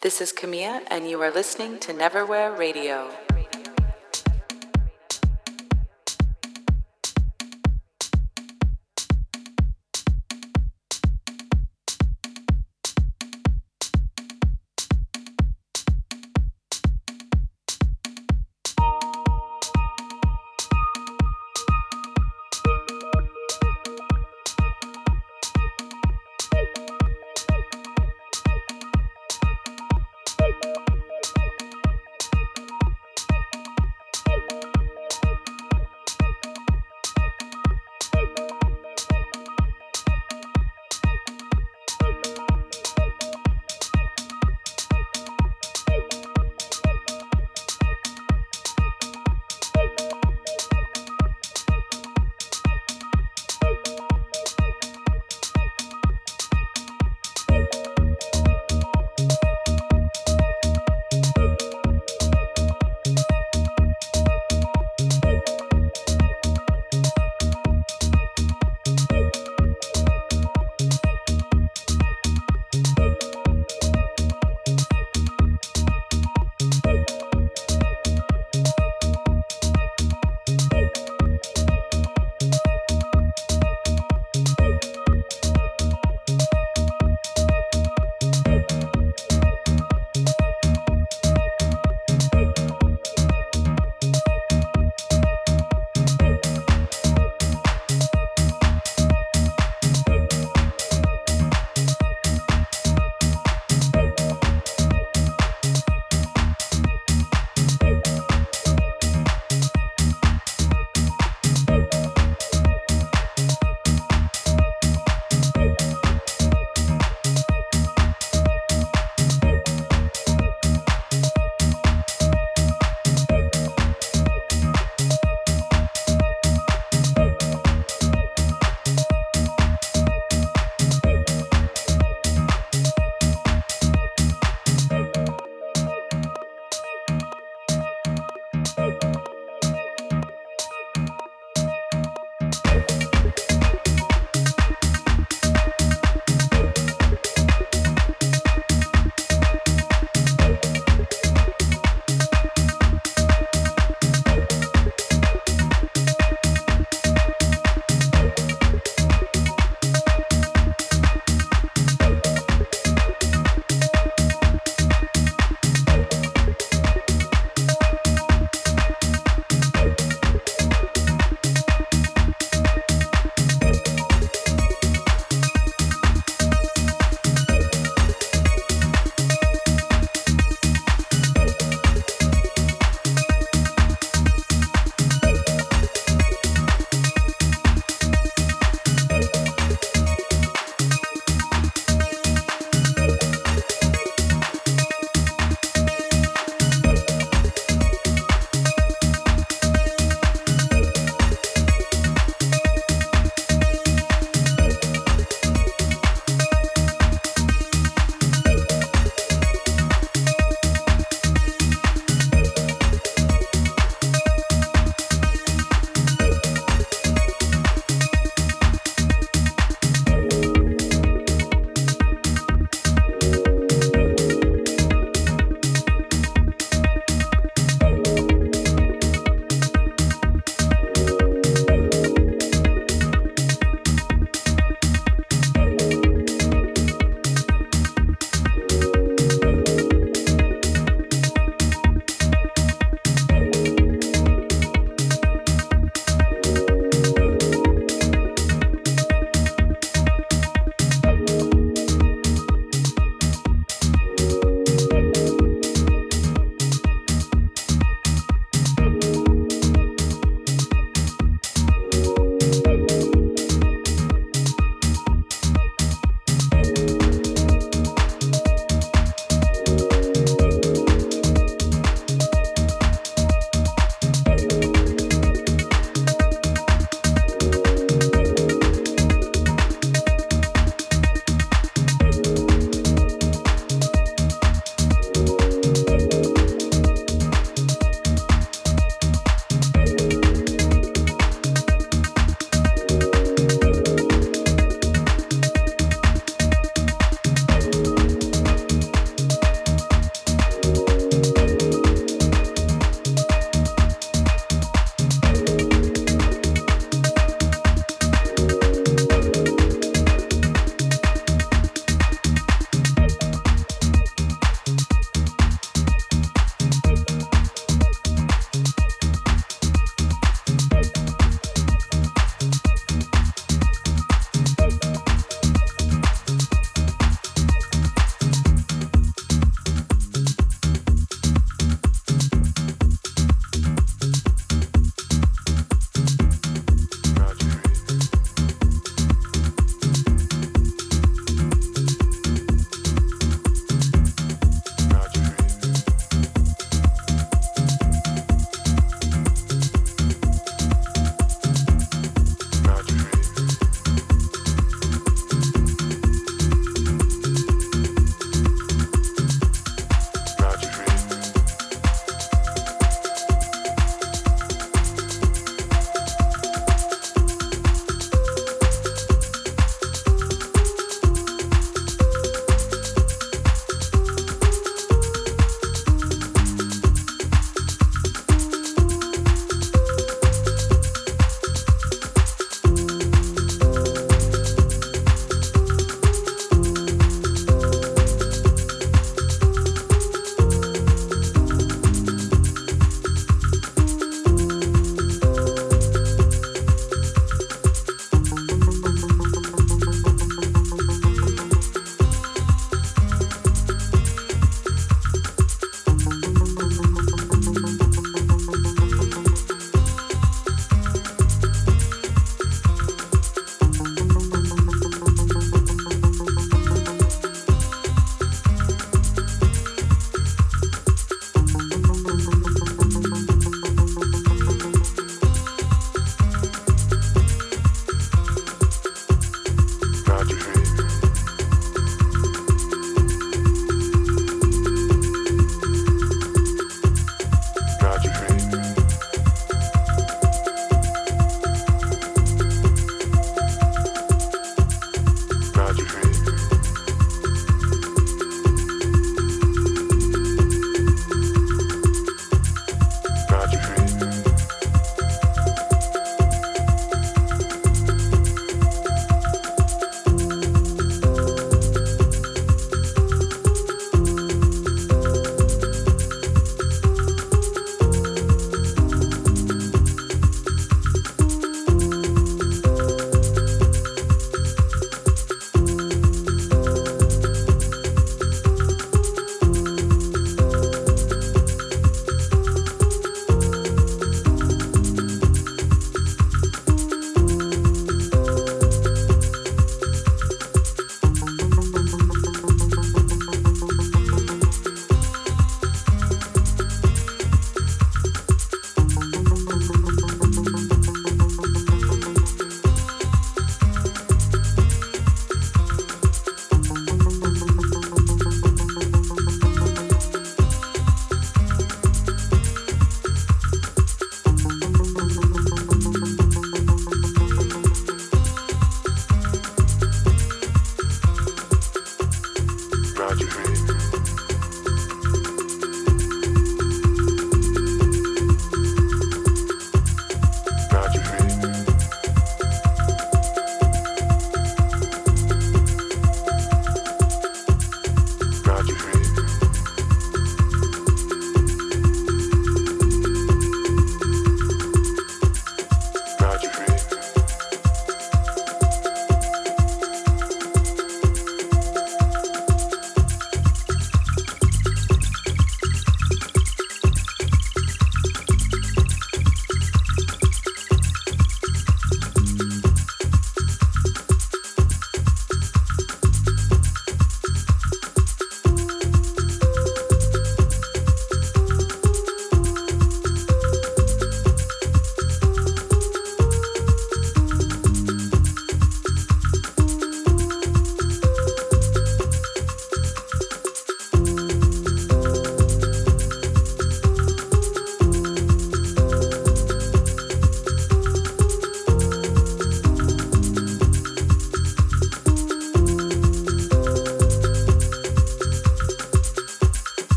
This is Camilla, and you are listening to Neverwhere Radio.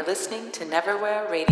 Are listening to Neverwhere Radio.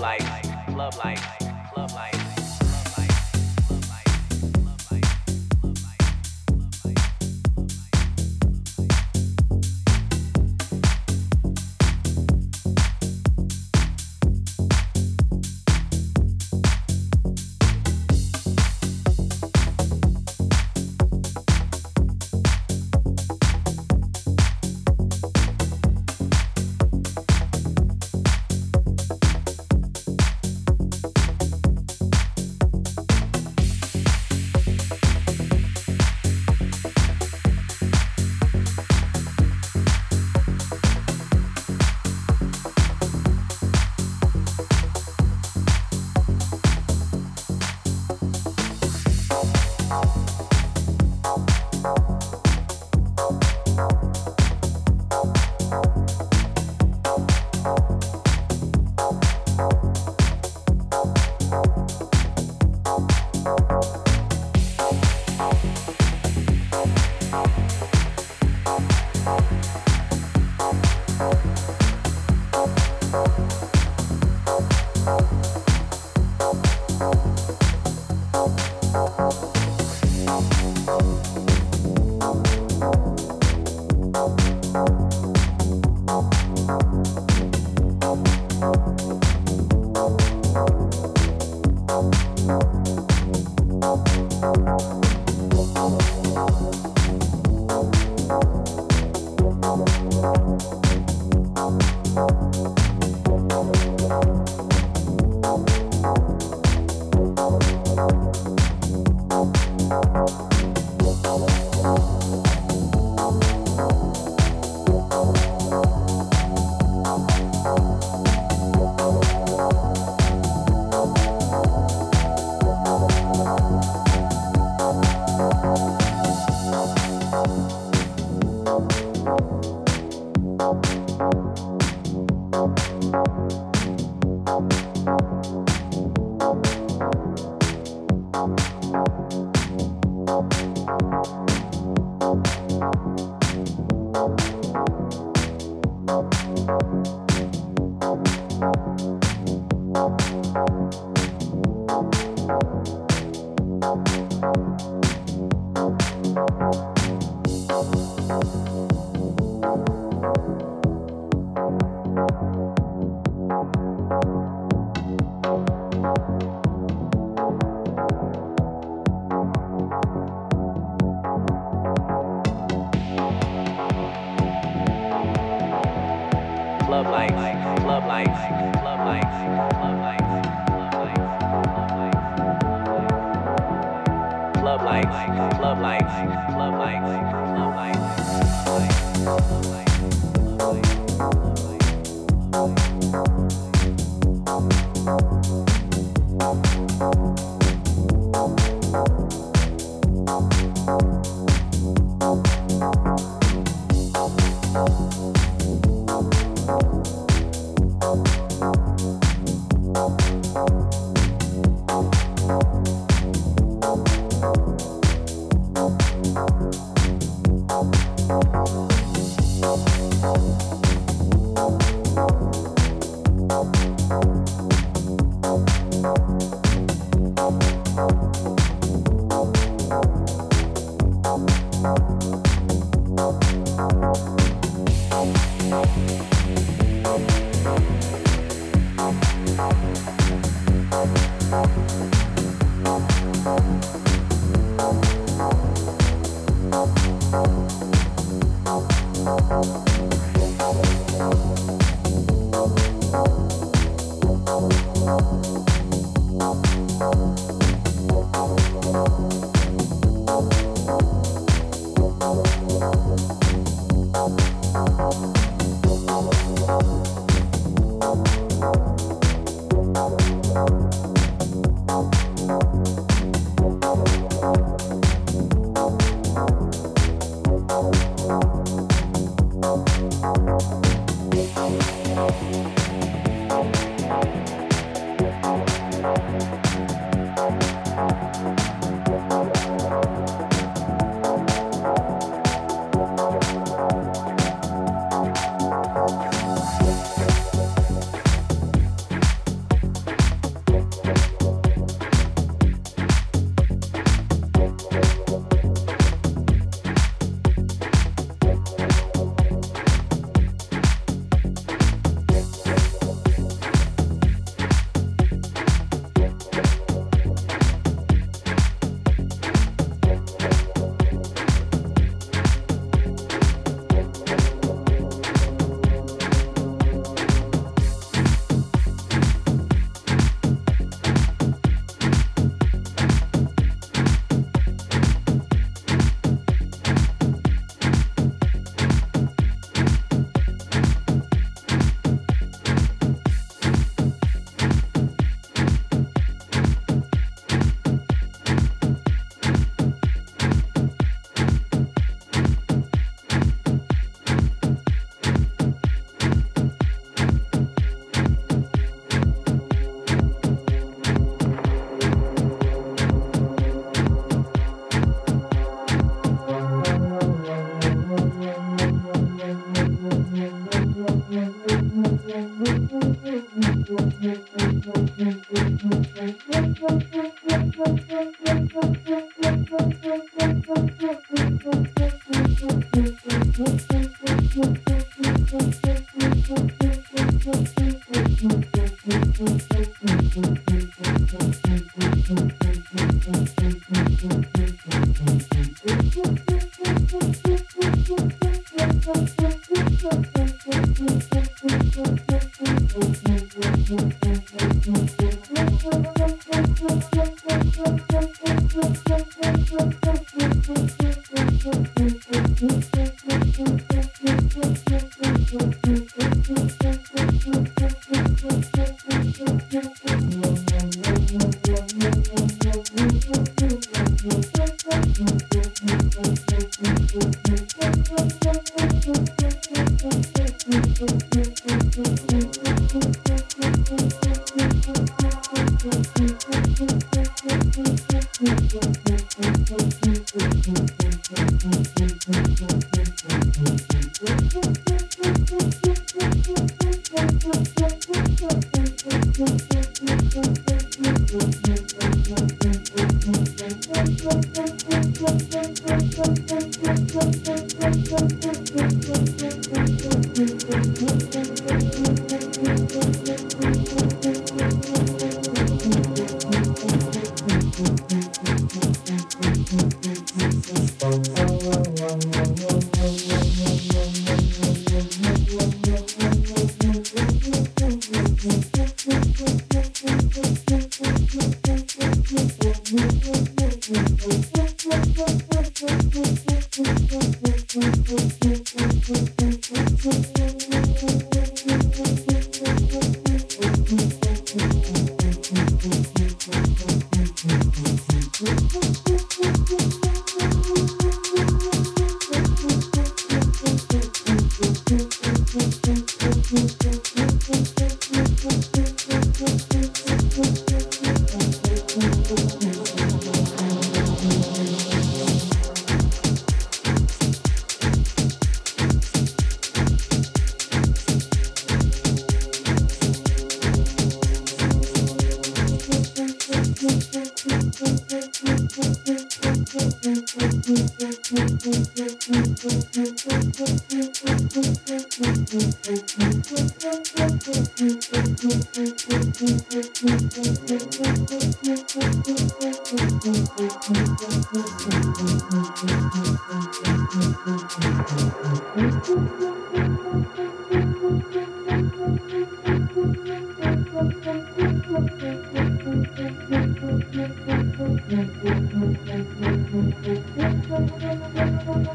like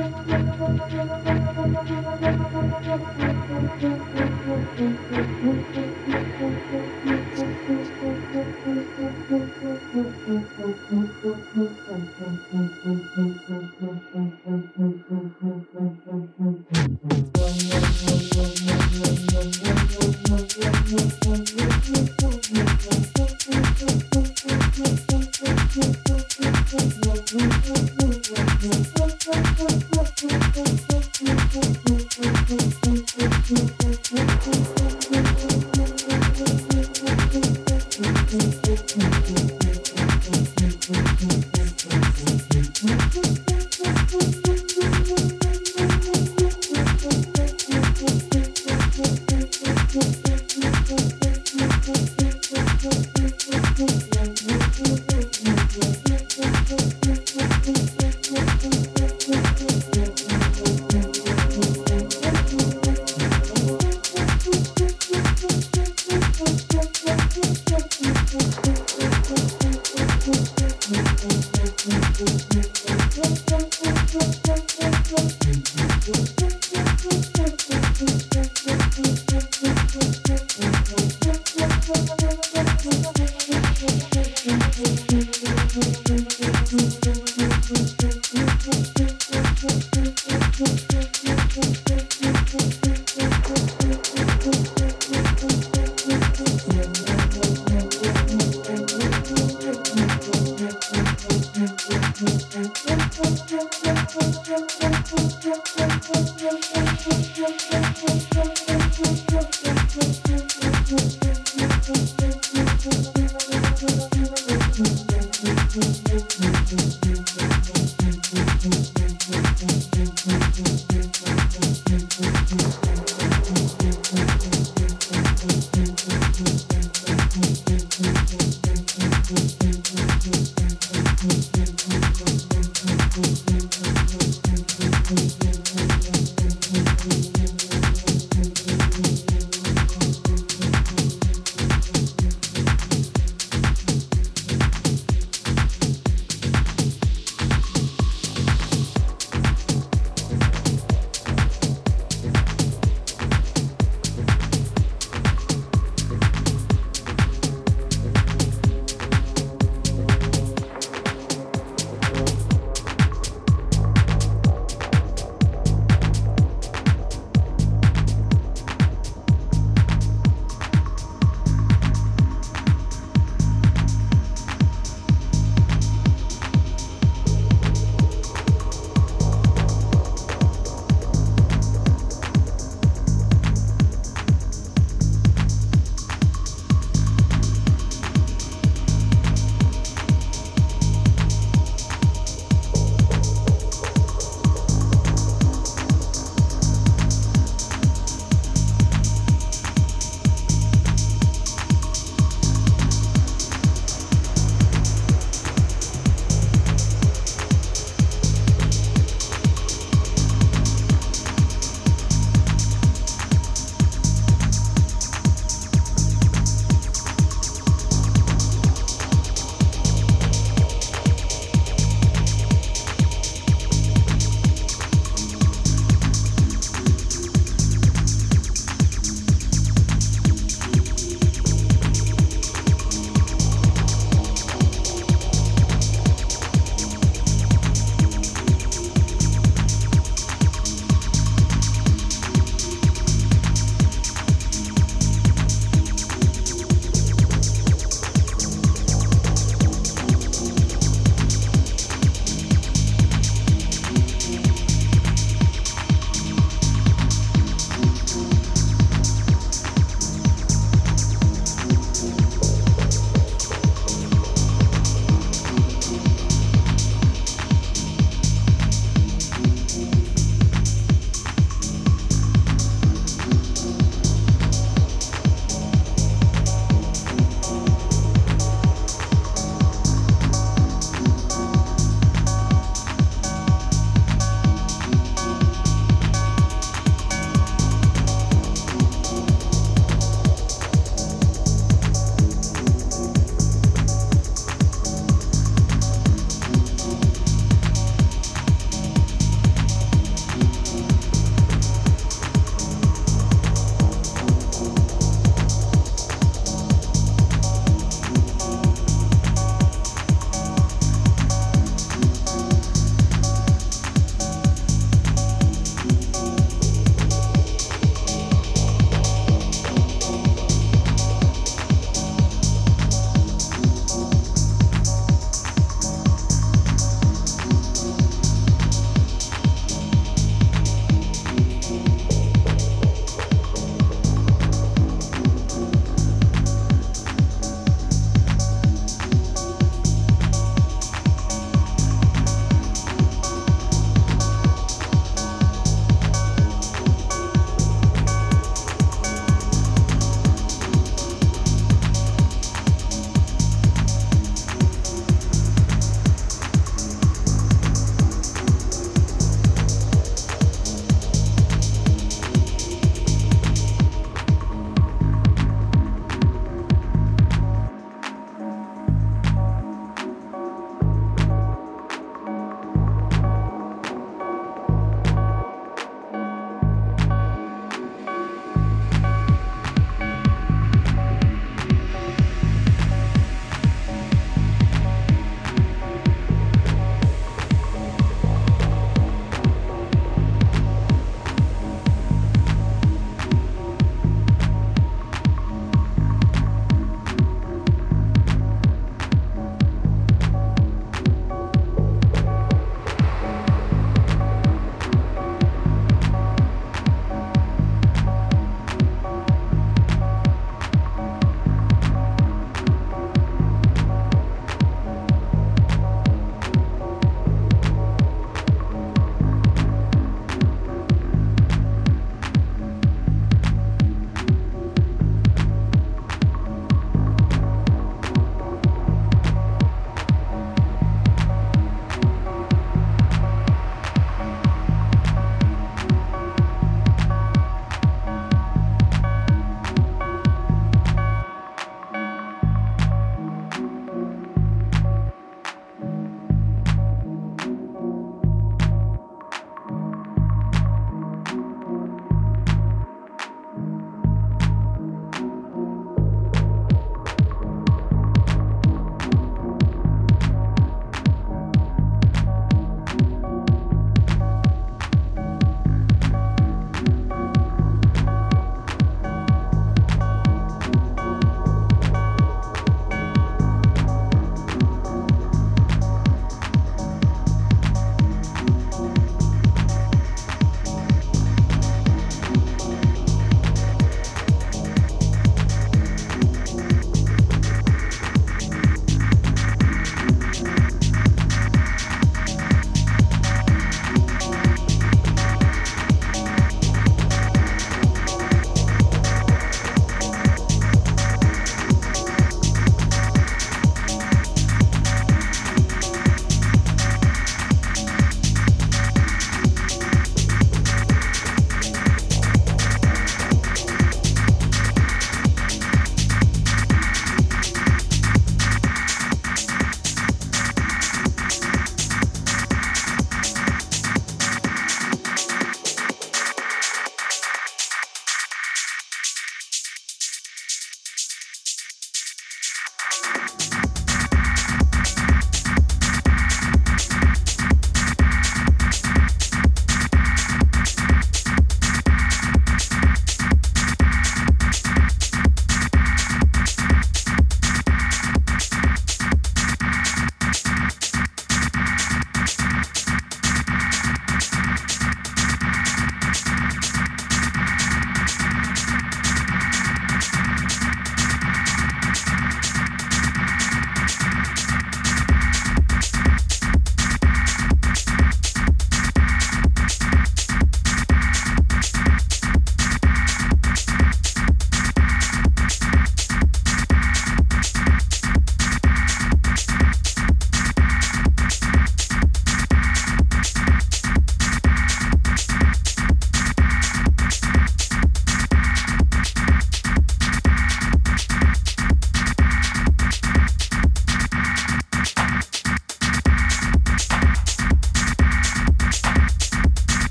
Thank you.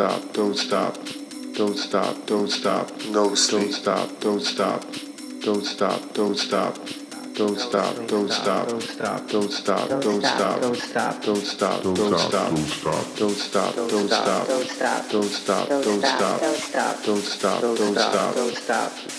No sleep. Don't stop, don't stop, don't stop, don't stop. Don't stop, don't stop, don't stop, don't stop, don't stop, stop, don't stop, don't stop, don't stop, don't stop, don't stop, don't stop, don't stop, don't stop, don't stop, don't stop, don't stop, don't stop.